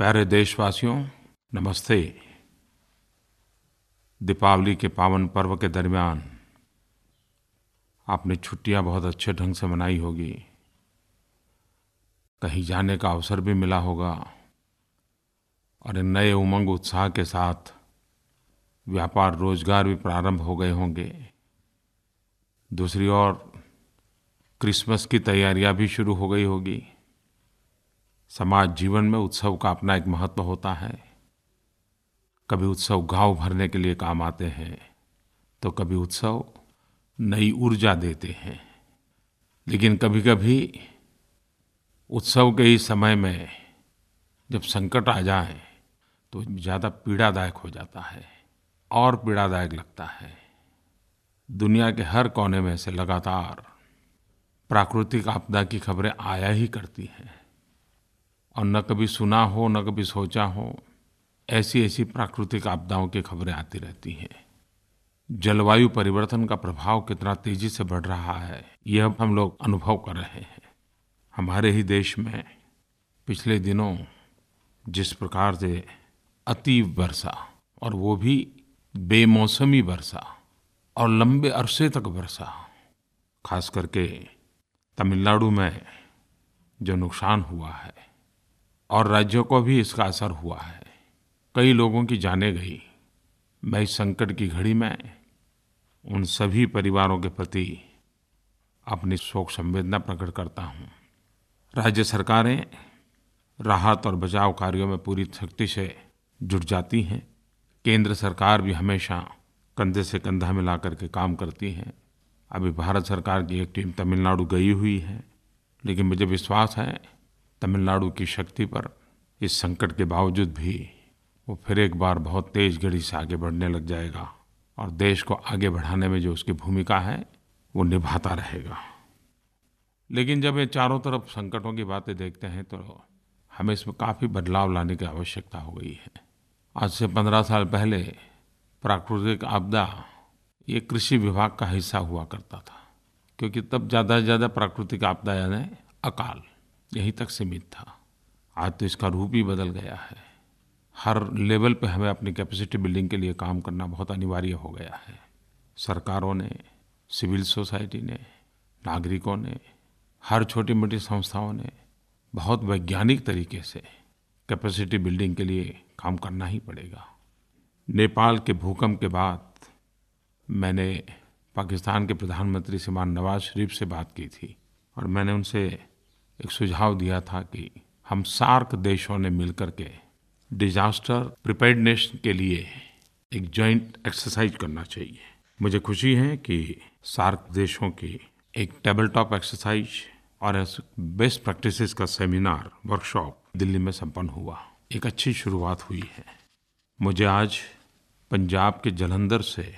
प्यारे देशवासियों, नमस्ते। दीपावली के पावन पर्व के दरमियान आपने छुट्टियाँ बहुत अच्छे ढंग से मनाई होगी। कहीं जाने का अवसर भी मिला होगा और इन नए उमंग उत्साह के साथ व्यापार रोज़गार भी प्रारंभ हो गए होंगे। दूसरी ओर क्रिसमस की तैयारियाँ भी शुरू हो गई होगी। समाज जीवन में उत्सव का अपना एक महत्व होता है। कभी उत्सव घाव भरने के लिए काम आते हैं तो कभी उत्सव नई ऊर्जा देते हैं। लेकिन कभी-कभी उत्सव के ही समय में जब संकट आ जाए तो ज़्यादा पीड़ादायक हो जाता है, और पीड़ादायक लगता है। दुनिया के हर कोने में से लगातार प्राकृतिक आपदा की खबरें आया ही करती हैं। और न कभी सुना हो, न कभी सोचा हो ऐसी ऐसी प्राकृतिक आपदाओं की खबरें आती रहती हैं। जलवायु परिवर्तन का प्रभाव कितना तेज़ी से बढ़ रहा है, यह हम लोग अनुभव कर रहे हैं। हमारे ही देश में पिछले दिनों जिस प्रकार से अति वर्षा और वो भी बेमौसमी वर्षा और लंबे अरसे तक वर्षा खास करके तमिलनाडु में जो नुकसान हुआ है और राज्यों को भी इसका असर हुआ है। कई लोगों की जाने गई, मैं इस संकट की घड़ी में उन सभी परिवारों के प्रति अपनी शोक संवेदना प्रकट करता हूँ। राज्य सरकारें राहत और बचाव कार्यों में पूरी शक्ति से जुट जाती हैं। केंद्र सरकार भी हमेशा कंधे से कंधा मिला करके काम करती है। अभी भारत सरकार की एक टीम तमिलनाडु गई हुई है, लेकिन मुझे विश्वास है तमिलनाडु की शक्ति पर इस संकट के बावजूद भी वो फिर एक बार बहुत तेज़ गढ़ी से आगे बढ़ने लग जाएगा और देश को आगे बढ़ाने में जो उसकी भूमिका है, वो निभाता रहेगा। लेकिन जब ये चारों तरफ़ संकटों की बातें देखते हैं तो हमें इसमें काफ़ी बदलाव लाने की आवश्यकता हो गई है। आज से पंद्रह साल पहले प्राकृतिक आपदा ये कृषि विभाग का हिस्सा हुआ करता था, क्योंकि तब ज़्यादा से ज़्यादा प्राकृतिक आपदा यानी अकाल। यहीं तक सीमित था। आज तो इसका रूप ही बदल गया है। हर लेवल पे हमें अपनी कैपेसिटी बिल्डिंग के लिए काम करना बहुत अनिवार्य हो गया है। सरकारों ने, सिविल सोसाइटी ने, नागरिकों ने, हर छोटी मोटी संस्थाओं ने बहुत वैज्ञानिक तरीके से कैपेसिटी बिल्डिंग के लिए काम करना ही पड़ेगा। नेपाल के भूकंप के बाद मैंने पाकिस्तान के प्रधानमंत्री श्रीमान नवाज़ शरीफ से बात की थी और मैंने उनसे एक सुझाव दिया था कि हम सार्क देशों ने मिलकर के डिजास्टर प्रिपेयर्डनेस के लिए एक जॉइंट एक्सरसाइज करना चाहिए। मुझे खुशी है कि सार्क देशों की एक टेबल टॉप एक्सरसाइज और बेस्ट प्रैक्टिसेस का सेमिनार वर्कशॉप दिल्ली में संपन्न हुआ। एक अच्छी शुरुआत हुई है। मुझे आज पंजाब के जलंधर से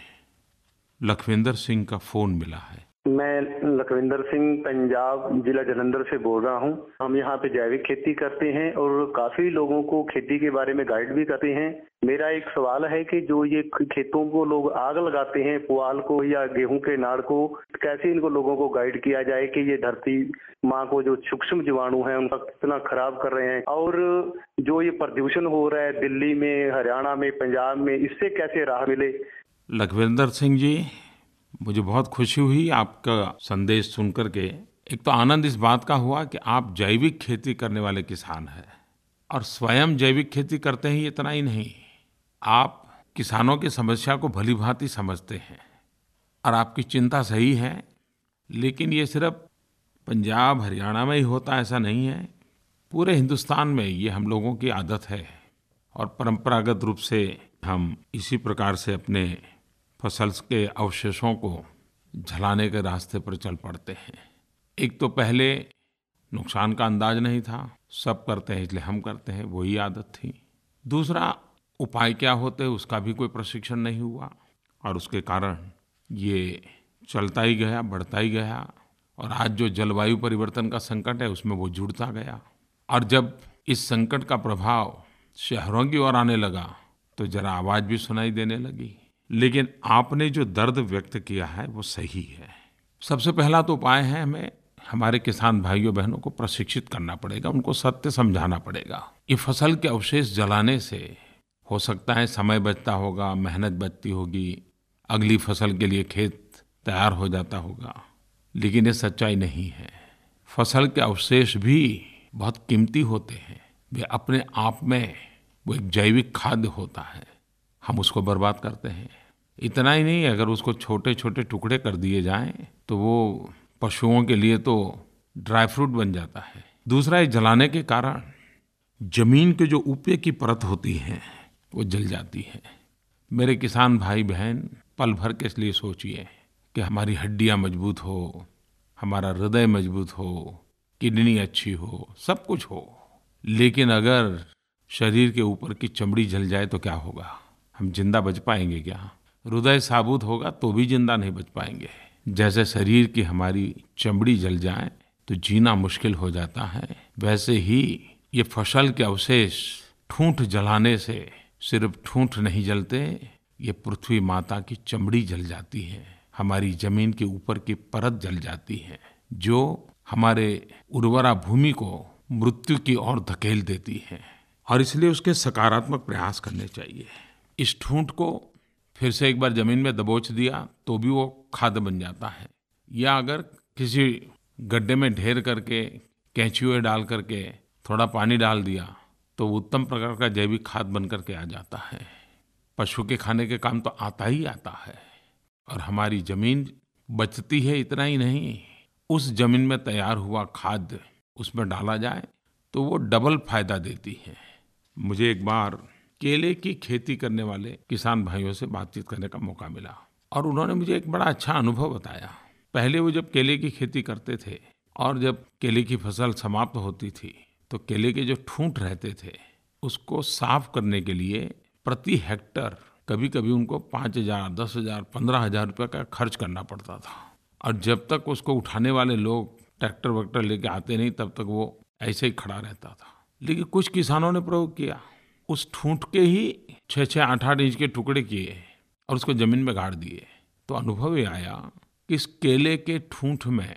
लखविंदर सिंह का फ़ोन मिला है। मैं लखविंदर सिंह, पंजाब जिला जलंधर से बोल रहा हूँ। हम यहाँ पे जैविक खेती करते हैं और काफ़ी लोगों को खेती के बारे में गाइड भी करते हैं। मेरा एक सवाल है कि जो ये खेतों को लोग आग लगाते हैं, पुआल को या गेहूँ के नाड़ को, कैसे इनको लोगों को गाइड किया जाए कि ये धरती माँ को जो सूक्ष्म जीवाणु है, उनका कितना खराब कर रहे हैं? और जो ये प्रदूषण हो रहा है दिल्ली में, हरियाणा में, पंजाब में, इससे कैसे राह मिले? लखविंदर सिंह जी मुझे बहुत खुशी हुई आपका संदेश सुन करके एक तो आनंद इस बात का हुआ कि आप जैविक खेती करने वाले किसान हैं और स्वयं जैविक खेती करते हैं इतना ही नहीं। आप किसानों की समस्या को भली भांति समझते हैं और आपकी चिंता सही है, लेकिन ये सिर्फ़ पंजाब, हरियाणा में ही होता, ऐसा नहीं है। पूरे हिंदुस्तान में ये हम लोगों की आदत है और परंपरागत रूप से हम इसी प्रकार से अपने फ़सल के अवशेषों को झलाने के रास्ते पर चल पड़ते हैं। एक तो पहले नुकसान का अंदाज नहीं था, सब करते हैं इसलिए हम करते हैं, वही आदत थी। दूसरा, उपाय क्या होते, उसका भी कोई प्रशिक्षण नहीं हुआ और उसके कारण ये चलता ही गया, बढ़ता ही गया और आज जो जलवायु परिवर्तन का संकट है, उसमें वो जुड़ता गया। और जब इस संकट का प्रभाव शहरों की ओर आने लगा तो जरा आवाज़ भी सुनाई देने लगी। लेकिन आपने जो दर्द व्यक्त किया है, वो सही है। सबसे पहला तो उपाय है हमें, हमारे किसान भाइयों बहनों को प्रशिक्षित करना पड़ेगा, उनको सत्य समझाना पड़ेगा। ये फ़सल के अवशेष जलाने से हो सकता है समय बचता होगा, मेहनत बचती होगी, अगली फ़सल के लिए खेत तैयार हो जाता होगा, लेकिन ये सच्चाई नहीं है। फ़सल के अवशेष भी बहुत कीमती होते हैं, वे अपने आप में वो एक जैविक खाद्य होता है, हम उसको बर्बाद करते हैं। इतना ही नहीं, अगर उसको छोटे छोटे टुकड़े कर दिए जाएँ तो वो पशुओं के लिए तो ड्राई फ्रूट बन जाता है। दूसरा ये जलाने के कारण। ज़मीन के जो ऊपर की परत होती है, वो जल जाती है। मेरे किसान भाई बहन पल भर के इसलिए सोचिए कि हमारी हड्डियाँ मज़बूत हो, हमारा हृदय मज़बूत हो, किडनी अच्छी हो, सब कुछ हो। लेकिन अगर शरीर के ऊपर की चमड़ी जल जाए तो क्या होगा? हम ज़िंदा बच पाएँगे क्या? हृदय साबुत होगा तो भी ज़िंदा नहीं बच पाएँगे। जैसे शरीर की हमारी चमड़ी जल जाए तो जीना मुश्किल हो जाता है। वैसे ही ये फ़सल के अवशेष ठूंठ जलाने से सिर्फ़ ठूंठ नहीं जलते, ये पृथ्वी माता की चमड़ी जल जाती है। हमारी ज़मीन के ऊपर की परत जल जाती है, जो हमारे उर्वरा भूमि को मृत्यु की ओर धकेल देती है। और इसलिए उसके सकारात्मक प्रयास करने चाहिए। इस ठूंठ को फिर से एक बार ज़मीन में दबोच दिया तो भी वो खाद बन जाता है। या अगर किसी गड्ढे में ढेर करके कैंचुए डाल करके थोड़ा पानी डाल दिया तो उत्तम प्रकार का जैविक खाद बन करके आ जाता है। पशु के खाने के काम तो आता ही आता है, और हमारी ज़मीन बचती है इतना ही नहीं। उस ज़मीन में तैयार हुआ खाद उसमें डाला जाए तो वो डबल फ़ायदा देती है। मुझे एक बार केले की खेती करने वाले किसान भाइयों से बातचीत करने का मौका मिला और उन्होंने मुझे एक बड़ा अच्छा अनुभव बताया। पहले वो जब केले की खेती करते थे और जब केले की फ़सल समाप्त होती थी तो केले के जो ठूंठ रहते थे, उसको साफ़ करने के लिए प्रति हेक्टर कभी कभी उनको पाँच हज़ार, दस हज़ार, पंद्रह हज़ार रुपये का खर्च करना पड़ता था। और जब तक उसको उठाने वाले लोग ट्रैक्टर वैक्टर लेके आते नहीं, तब तक वो ऐसे ही खड़ा रहता था। लेकिन कुछ किसानों ने प्रयोग किया। उस ठूंठ के ही छः छः आठ आठ इंच के टुकड़े किए और उसको ज़मीन में गाड़ दिए। तो अनुभव ये आया कि इस केले के ठूंठ में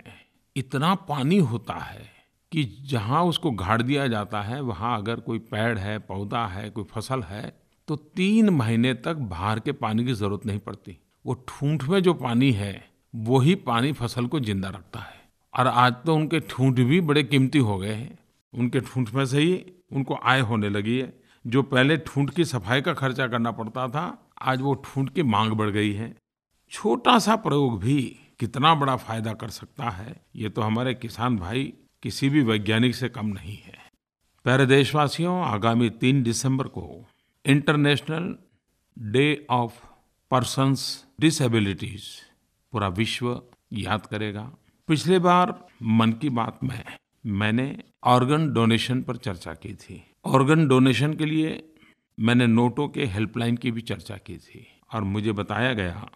इतना पानी होता है कि जहाँ उसको गाड़ दिया जाता है, वहाँ अगर कोई पेड़ है, पौधा है, कोई फ़सल है तो तीन महीने तक बाहर के पानी की ज़रूरत नहीं पड़ती। वो ठूंठ में जो पानी है, वही पानी फ़सल को ज़िंदा रखता है। और आज तो उनके ठूंठ भी बड़े कीमती हो गए हैं। उनके ठूंठ में से ही उनको आय होने लगी है। जो पहले ठूंठ की सफ़ाई का खर्चा करना पड़ता था, आज वो ठूंठ की मांग बढ़ गई है। छोटा सा प्रयोग भी कितना बड़ा फ़ायदा कर सकता है, ये तो हमारे किसान भाई किसी भी वैज्ञानिक से कम नहीं है। प्यारे देशवासियों, आगामी तीन दिसंबर को international day of persons disabilities पूरा विश्व याद करेगा। पिछले बार मन की बात में मैंने ऑर्गन डोनेशन पर चर्चा की थी। ऑर्गन डोनेशन के लिए मैंने नोटों के हेल्पलाइन की भी चर्चा की थी। और मुझे बताया गया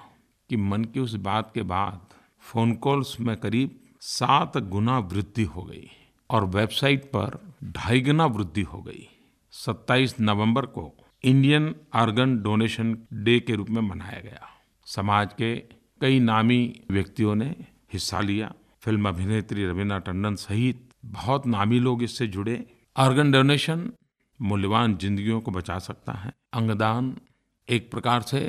कि मन की उस बात के बाद फ़ोन कॉल्स में करीब सात गुना वृद्धि हो गई और वेबसाइट पर ढाई गुना वृद्धि हो गई। 27 नवंबर को इंडियन ऑर्गन डोनेशन डे के रूप में मनाया गया। समाज के कई नामी व्यक्तियों ने हिस्सा लिया। फ़िल्म अभिनेत्री रवीना टंडन सहित बहुत नामी लोग इससे जुड़े। ऑर्गन डोनेशन मूल्यवान जिंदगियों को बचा सकता है। अंगदान एक प्रकार से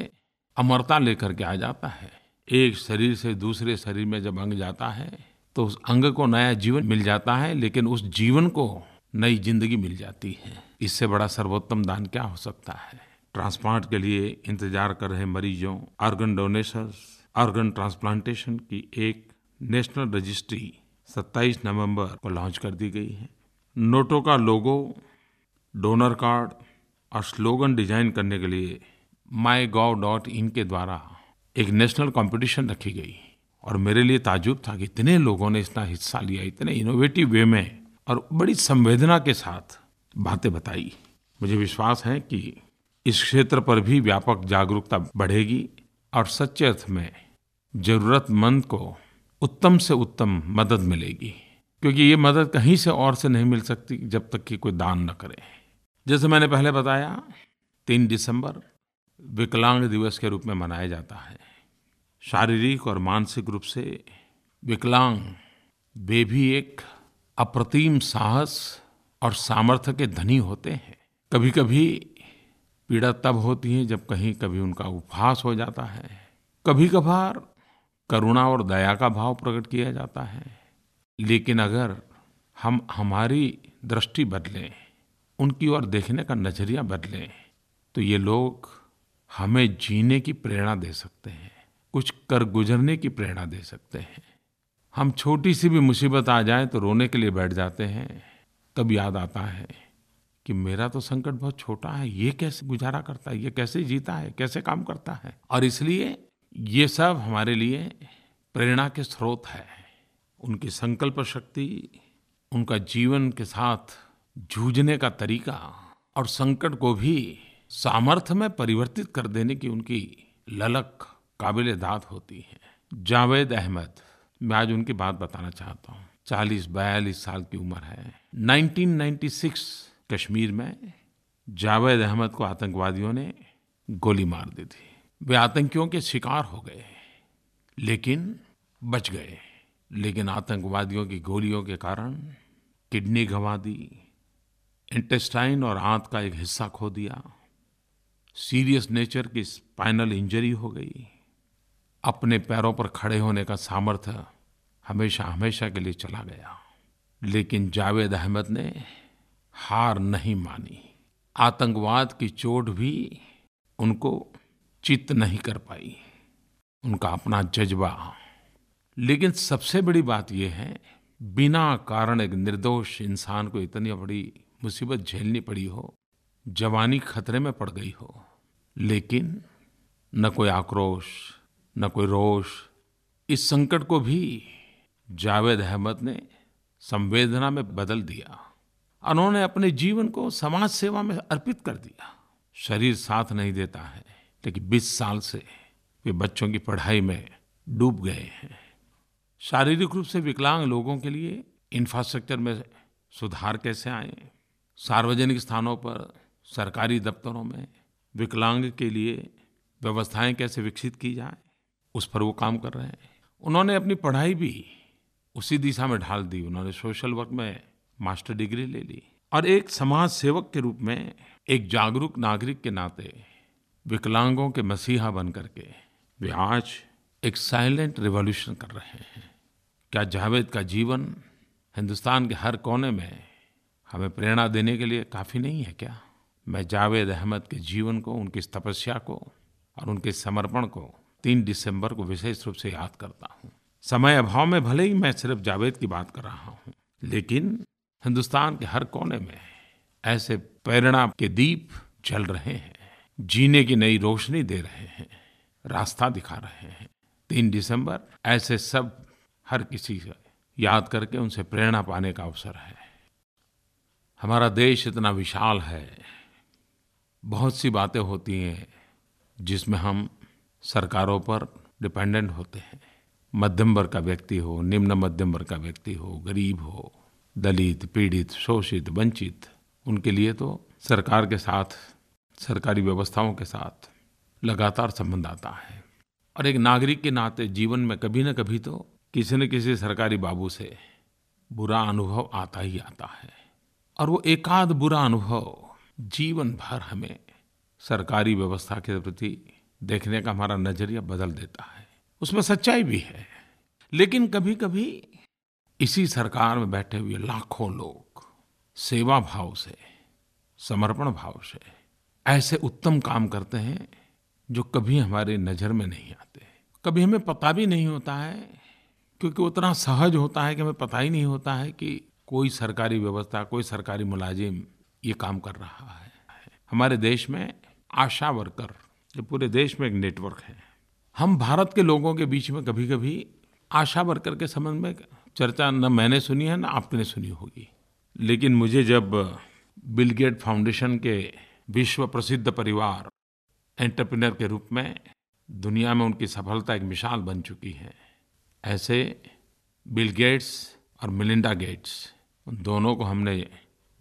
अमरता लेकर के आ जाता है। एक शरीर से दूसरे शरीर में जब अंग जाता है तो उस अंग को नया जीवन मिल जाता है, लेकिन उस जीवन को नई ज़िंदगी मिल जाती है। इससे बड़ा सर्वोत्तम दान क्या हो सकता है? ट्रांसप्लांट के लिए इंतज़ार कर रहे मरीजों, ऑर्गन डोनेशंस, ऑर्गन ट्रांसप्लांटेशन की एक नेशनल रजिस्ट्री 27 नवंबर को लॉन्च कर दी गई है। नोटों का लोगो डोनर कार्ड और स्लोगन डिज़ाइन करने के लिए माई गॉव डॉट इन के द्वारा एक नेशनल कंपटीशन रखी गई। और मेरे लिए ताजुब था कि इतने लोगों ने इतना हिस्सा लिया, इतने इनोवेटिव वे में, और बड़ी संवेदना के साथ बातें बताई। मुझे विश्वास है कि इस क्षेत्र पर भी व्यापक जागरूकता बढ़ेगी, और सच्चे अर्थ में ज़रूरतमंद को उत्तम से उत्तम मदद मिलेगी। क्योंकि ये मदद कहीं से और से नहीं मिल सकती जब तक कि कोई दान न करे। जैसे मैंने पहले बताया, तीन दिसंबर विकलांग दिवस के रूप में मनाया जाता है। शारीरिक और मानसिक रूप से विकलांग, वे भी एक अप्रतिम साहस और सामर्थ्य के धनी होते हैं। कभी कभी पीड़ा तब होती है जब कहीं कभी उनका उपहास हो जाता है। कभी कभार करुणा और दया का भाव प्रकट किया जाता है। लेकिन अगर हम हमारी दृष्टि बदलें उनकी ओर देखने का नज़रिया बदलें तो ये लोग हमें जीने की प्रेरणा दे सकते हैं, कुछ कर गुजरने की प्रेरणा दे सकते हैं। हम छोटी सी भी मुसीबत आ जाए तो रोने के लिए बैठ जाते हैं। तब याद आता है कि मेरा तो संकट बहुत छोटा है, ये कैसे गुजारा करता है, ये कैसे जीता है, कैसे काम करता है? और इसलिए ये सब हमारे लिए प्रेरणा के स्रोत है। उनकी संकल्प शक्ति, उनका जीवन के साथ जूझने का तरीका और संकट को भी सामर्थ्य में परिवर्तित कर देने की उनकी ललक काबिल दाद होती है। जावेद अहमद, मैं आज उनकी बात बताना चाहता हूँ। चालीस बयालीस साल की उम्र है। 1996 कश्मीर में जावेद अहमद को आतंकवादियों ने गोली मार दी थी। वे आतंकियों के शिकार हो गए, लेकिन बच गए। लेकिन आतंकवादियों की गोलियों के कारण किडनी गंवा दी इंटेस्टाइन और आंत का एक हिस्सा खो दिया। सीरियस नेचर की स्पाइनल इंजरी हो गई। अपने पैरों पर खड़े होने का सामर्थ्य हमेशा हमेशा के लिए चला गया। लेकिन जावेद अहमद ने हार नहीं मानी। आतंकवाद की चोट भी उनको चित नहीं कर पाई। उनका अपना जज्बा। लेकिन सबसे बड़ी बात यह है, बिना कारण एक निर्दोष इंसान को इतनी बड़ी मुसीबत झेलनी पड़ी हो, जवानी खतरे में पड़ गई हो, लेकिन न कोई आक्रोश, न कोई रोष। इस संकट को भी जावेद अहमद ने संवेदना में बदल दिया। उन्होंने अपने जीवन को समाज सेवा में अर्पित कर दिया। शरीर साथ नहीं देता है, लेकिन 20 साल से वे बच्चों की पढ़ाई में डूब गए हैं। शारीरिक रूप से विकलांग लोगों के लिए इंफ्रास्ट्रक्चर में सुधार कैसे आए? सार्वजनिक स्थानों पर सरकारी दफ्तरों में विकलांग के लिए व्यवस्थाएँ कैसे विकसित की जाए, उस पर वो काम कर रहे हैं। उन्होंने अपनी पढ़ाई भी उसी दिशा में ढाल दी। उन्होंने सोशल वर्क में मास्टर डिग्री ले ली और एक समाज सेवक के रूप में एक जागरूक नागरिक के नाते विकलांगों के मसीहा बन करके वे आज एक साइलेंट रिवॉल्यूशन कर रहे हैं। क्या जावेद का जीवन हिंदुस्तान के हर कोने में हमें प्रेरणा देने के लिए काफ़ी नहीं है क्या? मैं जावेद अहमद के जीवन को, उनकी तपस्या को और उनके समर्पण को तीन दिसंबर को विशेष रूप से याद करता हूँ। समय अभाव में भले ही मैं सिर्फ़ जावेद की बात कर रहा हूँ, लेकिन हिंदुस्तान के हर कोने में ऐसे प्रेरणा के दीप जल रहे हैं, जीने की नई रोशनी दे रहे हैं, रास्ता दिखा रहे हैं। तीन दिसंबर ऐसे सब हर किसी से याद करके उनसे प्रेरणा पाने का अवसर है। हमारा देश इतना विशाल है। बहुत सी बातें होती हैं जिसमें हम सरकारों पर डिपेंडेंट होते हैं। मध्यम वर्ग का व्यक्ति हो, निम्न मध्यम वर्ग का व्यक्ति हो, गरीब हो, दलित, पीड़ित, शोषित, वंचित, उनके लिए तो सरकार के साथ, सरकारी व्यवस्थाओं के साथ लगातार संबंध आता है। और एक नागरिक के नाते जीवन में कभी न कभी तो किसी न किसी सरकारी बाबू से बुरा अनुभव आता ही आता है। और वो एकाध बुरा अनुभव, जीवन भर हमें सरकारी व्यवस्था के प्रति देखने का हमारा नज़रिया बदल देता है। उसमें सच्चाई भी है। लेकिन कभी-कभी इसी सरकार में बैठे हुए लाखों लोग सेवा भाव से, समर्पण भाव से ऐसे उत्तम काम करते हैं जो कभी हमारे नज़र में नहीं आते। कभी हमें पता भी नहीं होता है, क्योंकि उतना सहज होता है कि हमें पता ही नहीं होता है कि कोई सरकारी व्यवस्था, कोई सरकारी मुलाजिम ये काम कर रहा है। हमारे देश में आशा वर्कर जो पूरे देश में एक नेटवर्क है। हम भारत के लोगों के बीच में कभी-कभी आशा वर्कर के संबंध में चर्चा न मैंने सुनी है, न आपने सुनी होगी। लेकिन मुझे जब बिल गेट फाउंडेशन के विश्व प्रसिद्ध परिवार एंटरप्रेन्योर के रूप में दुनिया में उनकी सफलता एक मिसाल बन चुकी है, ऐसे बिल गेट्स और मिलिंडा गेट्स दोनों को हमने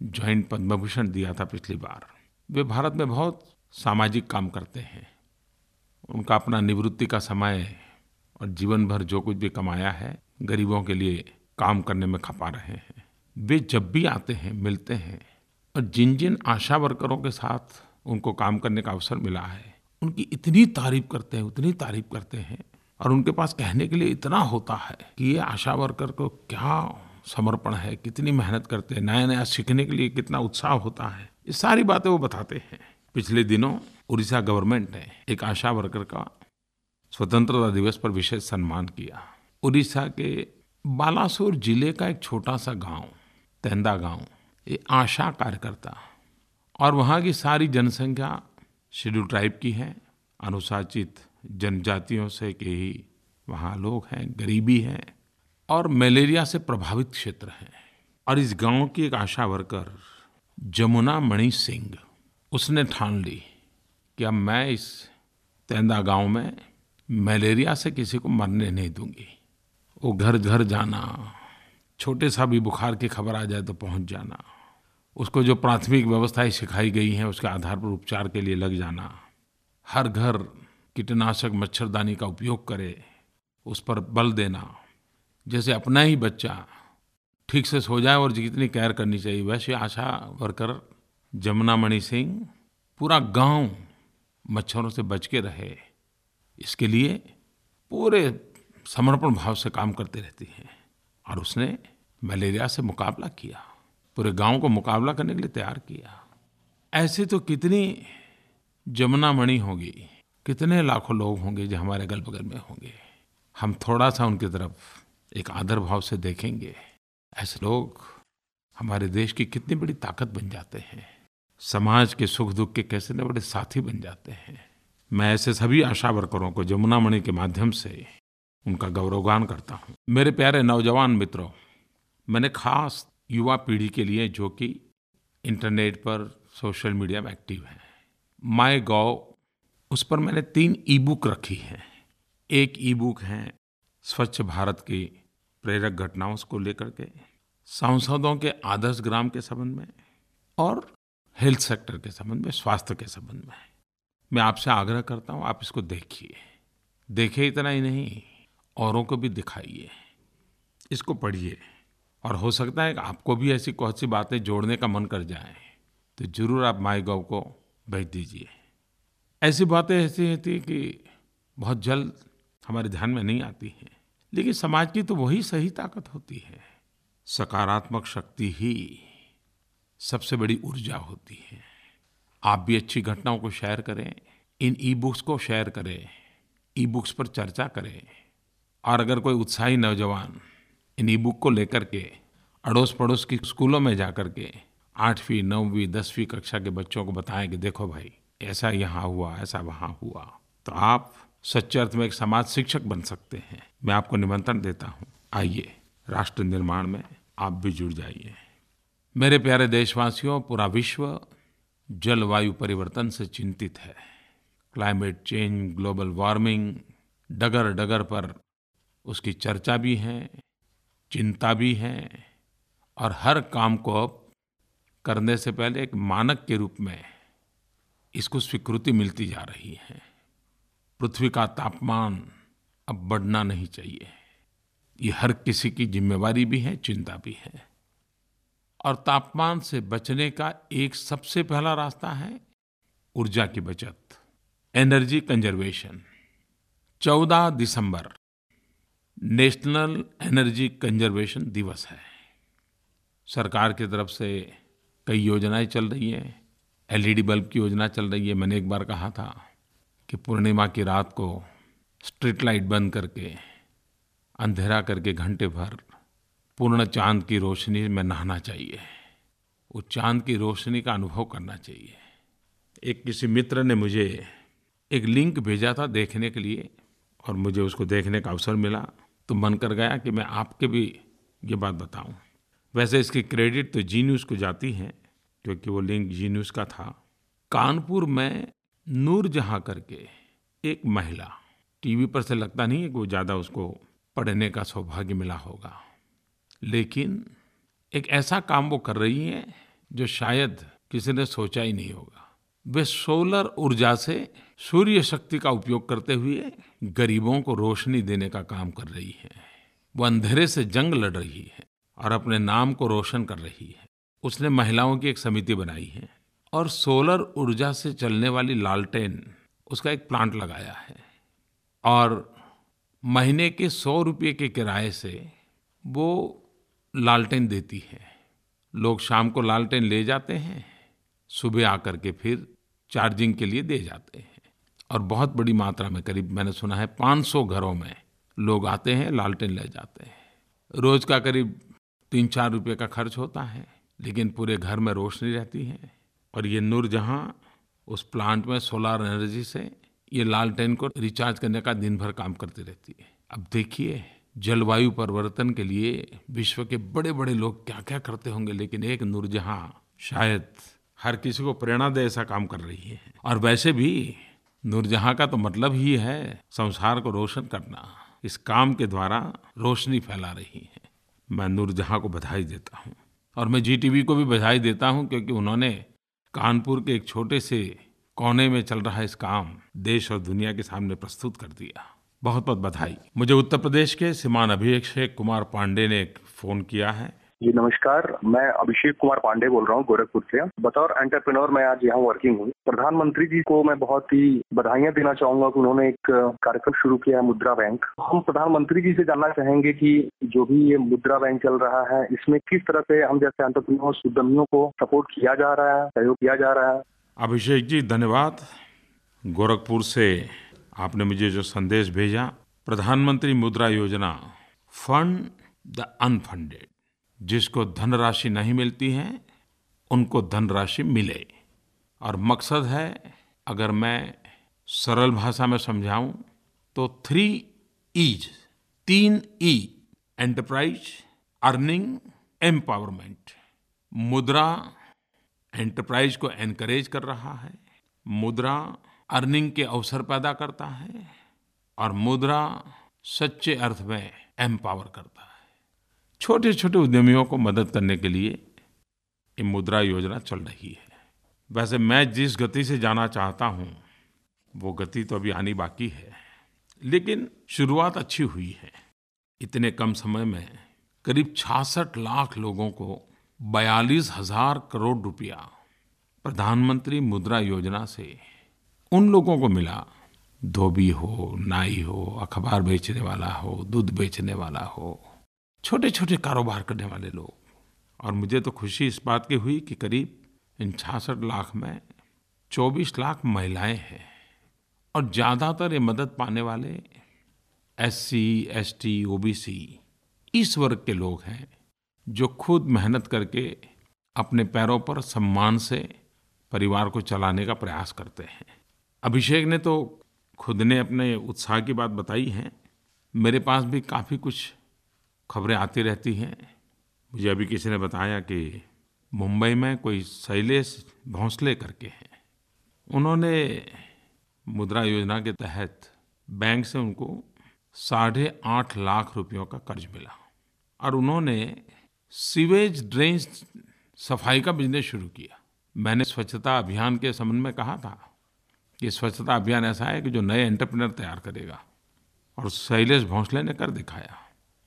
जॉइंट पद्म भूषण दिया था पिछली बार। वे भारत में बहुत सामाजिक काम करते हैं। उनका अपना निवृत्ति का समय और जीवन भर जो कुछ भी कमाया है, गरीबों के लिए काम करने में खपा रहे हैं। वे जब भी आते हैं, मिलते हैं और जिन जिन आशा वर्करों के साथ उनको काम करने का अवसर मिला है, उनकी इतनी तारीफ़ करते हैं, उतनी तारीफ़ करते हैं और उनके पास कहने के लिए इतना होता है कि ये आशा वर्कर को क्या समर्पण है, कितनी मेहनत करते हैं नया नया सीखने के लिए कितना उत्साह होता है, ये सारी बातें वो बताते हैं। पिछले दिनों उड़ीसा गवर्नमेंट ने एक आशा वर्कर का स्वतंत्रता दिवस पर विशेष सम्मान किया। उड़ीसा के बालासोर ज़िले का एक छोटा सा गाँव, तेंदा गाँव, ये आशा कार्यकर्ता और वहाँ की सारी जनसंख्या शेड्यूल ट्राइब की है। अनुशासित जनजातियों से के ही वहाँ लोग हैं, गरीबी है और मलेरिया से प्रभावित क्षेत्र है। और इस गाँव की एक आशा वर्कर, जमुना मणि सिंह, उसने ठान ली कि अब मैं इस तेंदा गाँव में मलेरिया से किसी को मरने नहीं दूँगी। वो घर घर जाना, छोटे सा भी बुखार की खबर आ जाए तो पहुँच जाना, उसको जो प्राथमिक व्यवस्थाएँ सिखाई गई हैं, उसके आधार पर उपचार के लिए लग जाना, हर घर कीटनाशक मच्छरदानी का उपयोग करे, उस पर बल देना जैसे अपना ही बच्चा ठीक से सो जाए और जितनी केयर करनी चाहिए, वैसे आशा वर्कर जमुना मणि सिंह पूरा गाँव मच्छरों से बच के रहे। इसके लिए पूरे समर्पण भाव से काम करते रहती हैं और उसने मलेरिया से मुकाबला किया, पूरे गाँव को मुकाबला करने के लिए तैयार किया। ऐसे तो कितनी जमुना मणि होगी, कितने लाखों लोग होंगे जो हमारे अगल बगल में होंगे। हम थोड़ा सा उनकी तरफ़ एक आदर भाव से देखेंगे। ऐसे लोग हमारे देश की कितनी बड़ी ताकत बन जाते हैं। समाज के सुख दुख के कैसे न बड़े साथी बन जाते हैं। मैं ऐसे सभी आशा वर्करों को जमुना मणि के माध्यम से उनका गौरवगान करता हूँ। मेरे प्यारे नौजवान मित्रों, मैंने खास युवा पीढ़ी के लिए जो कि इंटरनेट पर, सोशल मीडिया में एक्टिव है माई गौ उस पर मैंने तीन ई बुक रखी है। एक ई बुक है, स्वच्छ भारत की प्रेरक घटनाओं को लेकर के, सांसदों के आदर्श ग्राम के संबंध में और हेल्थ सेक्टर के संबंध में, स्वास्थ्य के संबंध में। मैं आपसे आग्रह करता हूँ, आप इसको देखिए। देखिए इतना ही नहीं, औरों को भी दिखाइए। इसको पढ़िए। और हो सकता है कि आपको भी ऐसी कौन सी बातें जोड़ने का मन कर जाए तो ज़रूर आप माई गव को भेज दीजिए। ऐसी बातें ऐसी होती कि बहुत जल्द हमारे ध्यान में नहीं आती हैं। लेकिन समाज की तो वही सही ताकत होती है। सकारात्मक शक्ति ही सबसे बड़ी ऊर्जा होती है। आप भी अच्छी घटनाओं को शेयर करें, इन ई बुक्स को शेयर करें ई बुक्स पर चर्चा करें। और अगर कोई उत्साही नौजवान इन ई बुक को लेकर के अड़ोस पड़ोस की स्कूलों में जा कर के आठवीं, नौवीं, दसवीं कक्षा के बच्चों को बताएँ कि देखो भाई, ऐसा यहाँ हुआ, ऐसा वहाँ हुआ तो आप सच्चे अर्थ में एक समाज शिक्षक बन सकते हैं। मैं आपको निमंत्रण देता हूँ। आइए, राष्ट्र निर्माण में आप भी जुड़ जाइए। मेरे प्यारे देशवासियों, पूरा विश्व जलवायु परिवर्तन से चिंतित है। क्लाइमेट चेंज, ग्लोबल वार्मिंग डगर डगर पर उसकी चर्चा भी है, चिंता भी है, और हर काम को अब करने से पहले एक मानक के रूप में इसको स्वीकृति मिलती जा रही है। पृथ्वी का तापमान अब बढ़ना नहीं चाहिए। ये हर किसी की जिम्मेवारी भी है, चिंता भी है। और तापमान से बचने का एक सबसे पहला रास्ता है ऊर्जा की बचत, एनर्जी कंजर्वेशन। 14 दिसंबर, नेशनल एनर्जी कंजर्वेशन दिवस है। सरकार की तरफ़ से कई योजनाएँ चल रही हैं, एलईडी बल्ब की योजना चल रही है, मैंने एक बार कहा था। कि पूर्णिमा की रात को स्ट्रीट लाइट बंद करके, अंधेरा करके घंटे भर पूर्ण चाँद की रोशनी में नहाना चाहिए। उस चाँद की रोशनी का अनुभव करना चाहिए। एक किसी मित्र ने मुझे एक लिंक भेजा था देखने के लिए और मुझे उसको देखने का अवसर मिला। तो मन कर गया कि मैं आपके भी ये बात बताऊँ। वैसे इसकी क्रेडिट तो जी न्यूज़ को जाती है, क्योंकि वो लिंक जी न्यूज़ का था। कानपुर में नूर जहाँ करके एक महिला, टीवी पर से लगता नहीं है कि वो ज़्यादा उसको पढ़ने का सौभाग्य मिला होगा। लेकिन एक ऐसा काम वो कर रही हैं जो शायद किसी ने सोचा ही नहीं होगा। वे सोलर ऊर्जा से सूर्य शक्ति का उपयोग करते हुए गरीबों को रोशनी देने का काम कर रही है। वो अंधेरे से जंग लड़ रही है और अपने नाम को रोशन कर रही है। उसने महिलाओं की एक समिति बनाई है। और सोलर ऊर्जा से चलने वाली लालटेन उसका एक प्लांट लगाया है। और महीने के सौ रुपये के किराए से वो लालटेन देती है। लोग शाम को लालटेन ले जाते हैं, सुबह आकर के फिर चार्जिंग के लिए दे जाते हैं। और बहुत बड़ी मात्रा में, करीब मैंने सुना है 500 घरों में लोग आते हैं, लालटेन ले जाते हैं। रोज़ का करीब तीन चार रुपये का खर्च होता है, लेकिन पूरे घर में रोशनी रहती है। और ये नूर जहाँ उस प्लांट में सोलार एनर्जी से ये लालटेन को रिचार्ज करने का दिन भर काम करती रहती है। अब देखिए, जलवायु परिवर्तन के लिए विश्व के बड़े बड़े लोग क्या क्या करते होंगे, लेकिन एक नूरजहां शायद हर किसी को प्रेरणा दे ऐसा काम कर रही है। और वैसे भी नूरजहां का तो मतलब ही है संसार को रोशन करना। इस काम के द्वारा रोशनी फैला रही है। मैं नूरजहां को बधाई देता हूँ। और मैं जीटीवी को भी बधाई देता हूँ, क्योंकि उन्होंने कानपुर के एक छोटे से कोने में चल रहा इस काम देश और दुनिया के सामने प्रस्तुत कर दिया। बहुत बहुत बधाई। मुझे उत्तर प्रदेश के श्रीमान अभिषेक कुमार पांडे ने फ़ोन किया है। जी, नमस्कार। मैं अभिषेक कुमार पांडे बोल रहा हूँ, गोरखपुर से। बतौर एंटरप्रेन्योर मैं आज यहाँ वर्किंग हूँ। प्रधानमंत्री जी को मैं बहुत ही बधाइयाँ देना चाहूँगा कि उन्होंने एक कार्यक्रम शुरू किया है, मुद्रा बैंक। हम प्रधानमंत्री जी से जानना चाहेंगे कि जो भी ये मुद्रा बैंक चल रहा है, इसमें किस तरह से हम जैसे एंटरप्रेन्योर उद्यमियों को सपोर्ट किया जा रहा है, सहयोग किया जा रहा है? अभिषेक जी, धन्यवाद। गोरखपुर से आपने मुझे जो संदेश भेजा, प्रधानमंत्री मुद्रा योजना फंड द अनफंडेड। जिसको धनराशि नहीं मिलती है, उनको धनराशि मिले। और मकसद है, अगर मैं सरल भाषा में समझाऊं तो थ्री ईज तीन E enterprise earning empowerment Mudra enterprise को एनकरेज कर रहा है, मुद्रा अर्निंग के अवसर पैदा करता है, और मुद्रा सच्चे अर्थ में एम्पावर करता है। छोटे छोटे उद्यमियों को मदद करने के लिए ये मुद्रा योजना चल रही है। वैसे मैं जिस गति से जाना चाहता हूँ, वो गति तो अभी आनी बाकी है, लेकिन शुरुआत अच्छी हुई है। इतने कम समय में करीब छियासठ लाख लोगों को बयालीस हज़ार करोड़ रुपया प्रधानमंत्री मुद्रा योजना से उन लोगों को मिला। धोबी हो, नाई हो, अखबार बेचने वाला हो, दूध बेचने वाला हो छोटे छोटे कारोबार करने वाले लोग। और मुझे तो खुशी इस बात की हुई कि करीब इन छियासठ लाख में चौबीस लाख महिलाएँ हैं। और ज़्यादातर ये मदद पाने वाले S C, S T, O B C, इस वर्ग के लोग हैं जो खुद मेहनत करके अपने पैरों पर सम्मान से परिवार को चलाने का प्रयास करते हैं। अभिषेक ने तो खुद ने अपने उत्साह की बात बताई है। मेरे पास भी काफ़ी कुछ खबरें आती रहती हैं। मुझे अभी किसी ने बताया कि मुंबई में कोई शैलेश भोंसले करके हैं। उन्होंने मुद्रा योजना के तहत बैंक से उनको साढ़े आठ लाख रुपयों का कर्ज मिला और उन्होंने सीवेज ड्रेन सफ़ाई का बिज़नेस शुरू किया। मैंने स्वच्छता अभियान के संबंध में कहा था कि स्वच्छता अभियान ऐसा है कि जो नए एंटरप्रेनर तैयार करेगा और शैलेश भोंसले ने कर दिखाया।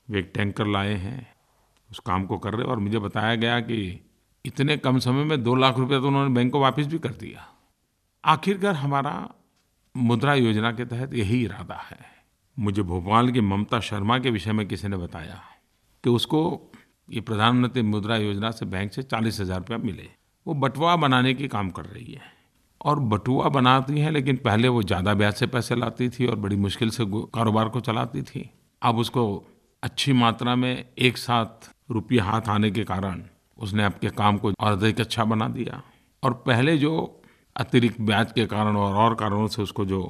वे एक टैंकर लाए हैं, उस काम को कर रहे और मुझे बताया गया कि इतने कम समय में दो लाख रुपये तो उन्होंने बैंक को वापस भी कर दिया। आखिरकार हमारा मुद्रा योजना के तहत यही इरादा है। मुझे भोपाल की ममता शर्मा के विषय में किसी ने बताया कि उसको ये प्रधानमंत्री मुद्रा योजना से बैंक से चालीस हज़ार रुपया मिले। वो बटुआ बनाने की काम कर रही है और बटुआ बनाती हैं, लेकिन पहले वो ज़्यादा ब्याज से पैसे लाती थी और बड़ी मुश्किल से कारोबार को चलाती थी। अब उसको अच्छी मात्रा में एक साथ रुपये हाथ आने के कारण उसने आपके काम को और अधिक अच्छा बना दिया। और पहले जो अतिरिक्त ब्याज के कारण और और कारणों से उसको जो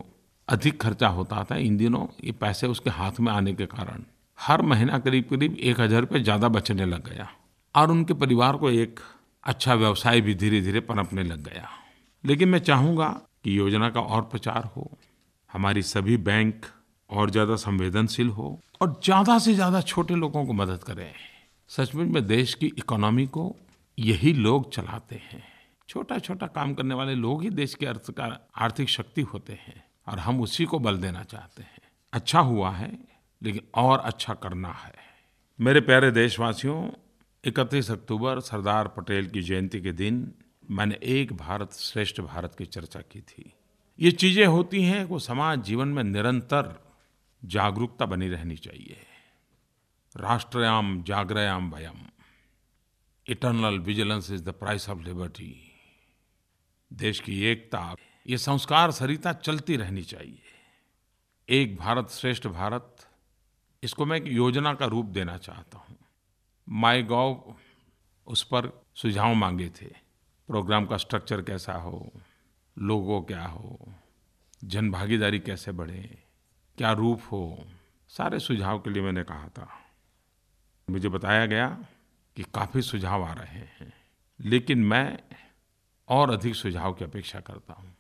अधिक खर्चा होता था इन दिनों, ये पैसे उसके हाथ में आने के कारण हर महीना करीब करीब एक हज़ार रुपये ज़्यादा बचने लग गया। और उनके परिवार को एक अच्छा व्यवसाय भी धीरे धीरे पनपने लग गया। लेकिन मैं चाहूँगा कि योजना का और प्रचार हो। हमारी सभी बैंक और ज़्यादा संवेदनशील हो और ज़्यादा से ज़्यादा छोटे लोगों को मदद करें। सचमुच में देश की इकोनॉमी को यही लोग चलाते हैं। छोटा छोटा काम करने वाले लोग ही देश के अर्थ का आर्थिक शक्ति होते हैं और हम उसी को बल देना चाहते हैं। अच्छा हुआ है, लेकिन और अच्छा करना है। मेरे प्यारे देशवासियों 31 अक्टूबर सरदार पटेल की जयंती के दिन मैंने एक भारत श्रेष्ठ भारत की चर्चा की थी। ये चीज़ें होती हैं वो समाज जीवन में निरंतर जागरूकता बनी रहनी चाहिए। राष्ट्रयाम, जागरयाम भयम। Eternal vigilance is the price of liberty देश की एकता, ये संस्कार सरिता चलती रहनी चाहिए। एक भारत श्रेष्ठ भारत, इसको मैं एक योजना का रूप देना चाहता हूँ। माई गॉव उस पर सुझाव मांगे थे। प्रोग्राम का स्ट्रक्चर कैसा हो, लोगो क्या हो जन भागीदारी कैसे बढ़े क्या रूप हो? सारे सुझाव के लिए मैंने कहा था। मुझे बताया गया कि काफ़ी सुझाव आ रहे हैं, लेकिन मैं और अधिक सुझाव की अपेक्षा करता हूँ।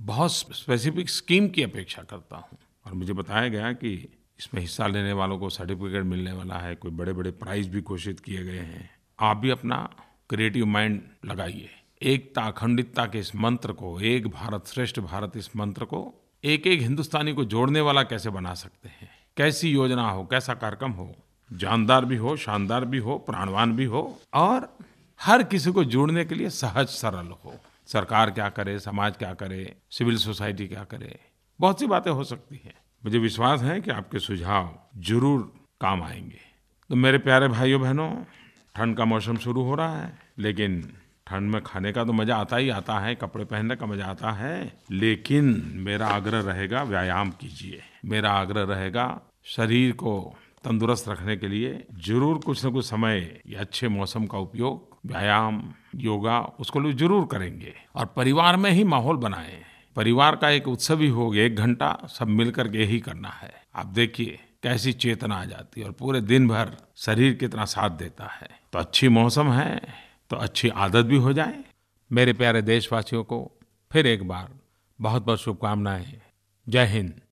बहुत स्पेसिफिक स्कीम की अपेक्षा करता हूँ। और मुझे बताया गया कि इसमें हिस्सा लेने वालों को सर्टिफिकेट मिलने वाला है, कोई बड़े बड़े प्राइज़ भी घोषित किए गए हैं। आप भी अपना क्रिएटिव माइंड लगाइए। एकता, अखंडितता के इस मंत्र को, एक भारत श्रेष्ठ भारत इस मंत्र को एक एक हिंदुस्तानी को जोड़ने वाला कैसे बना सकते हैं? कैसी योजना हो? कैसा कार्यक्रम हो? जानदार भी हो, शानदार भी हो, प्राणवान भी हो, और हर किसी को जोड़ने के लिए सहज, सरल हो। सरकार क्या करे? समाज क्या करे? सिविल सोसाइटी क्या करे? बहुत सी बातें हो सकती हैं। मुझे विश्वास है कि आपके सुझाव ज़रूर काम आएँगे। तो मेरे प्यारे भाइयों बहनों ठंड का मौसम शुरू हो रहा है, लेकिन ठंड में खाने का तो मज़ा आता ही आता है, कपड़े पहनने का मज़ा आता है। लेकिन मेरा आग्रह रहेगा, व्यायाम कीजिए। मेरा आग्रह रहेगा, शरीर को तंदुरुस्त रखने के लिए ज़रूर कुछ न कुछ समय या अच्छे मौसम का उपयोग, व्यायाम, योगा, उसको लोग ज़रूर करेंगे। और परिवार में ही माहौल बनाएँ। परिवार का एक उत्सव ही हो गया, एक घंटा सब मिलकर के ही करना है। आप देखिए कैसी चेतना आ जाती है और पूरे दिन भर शरीर कितना साथ देता है। तो अच्छी मौसम है तो अच्छी आदत भी हो जाए। मेरे प्यारे देशवासियों को फिर एक बार बहुत बहुत शुभकामनाएँ। जय हिंद।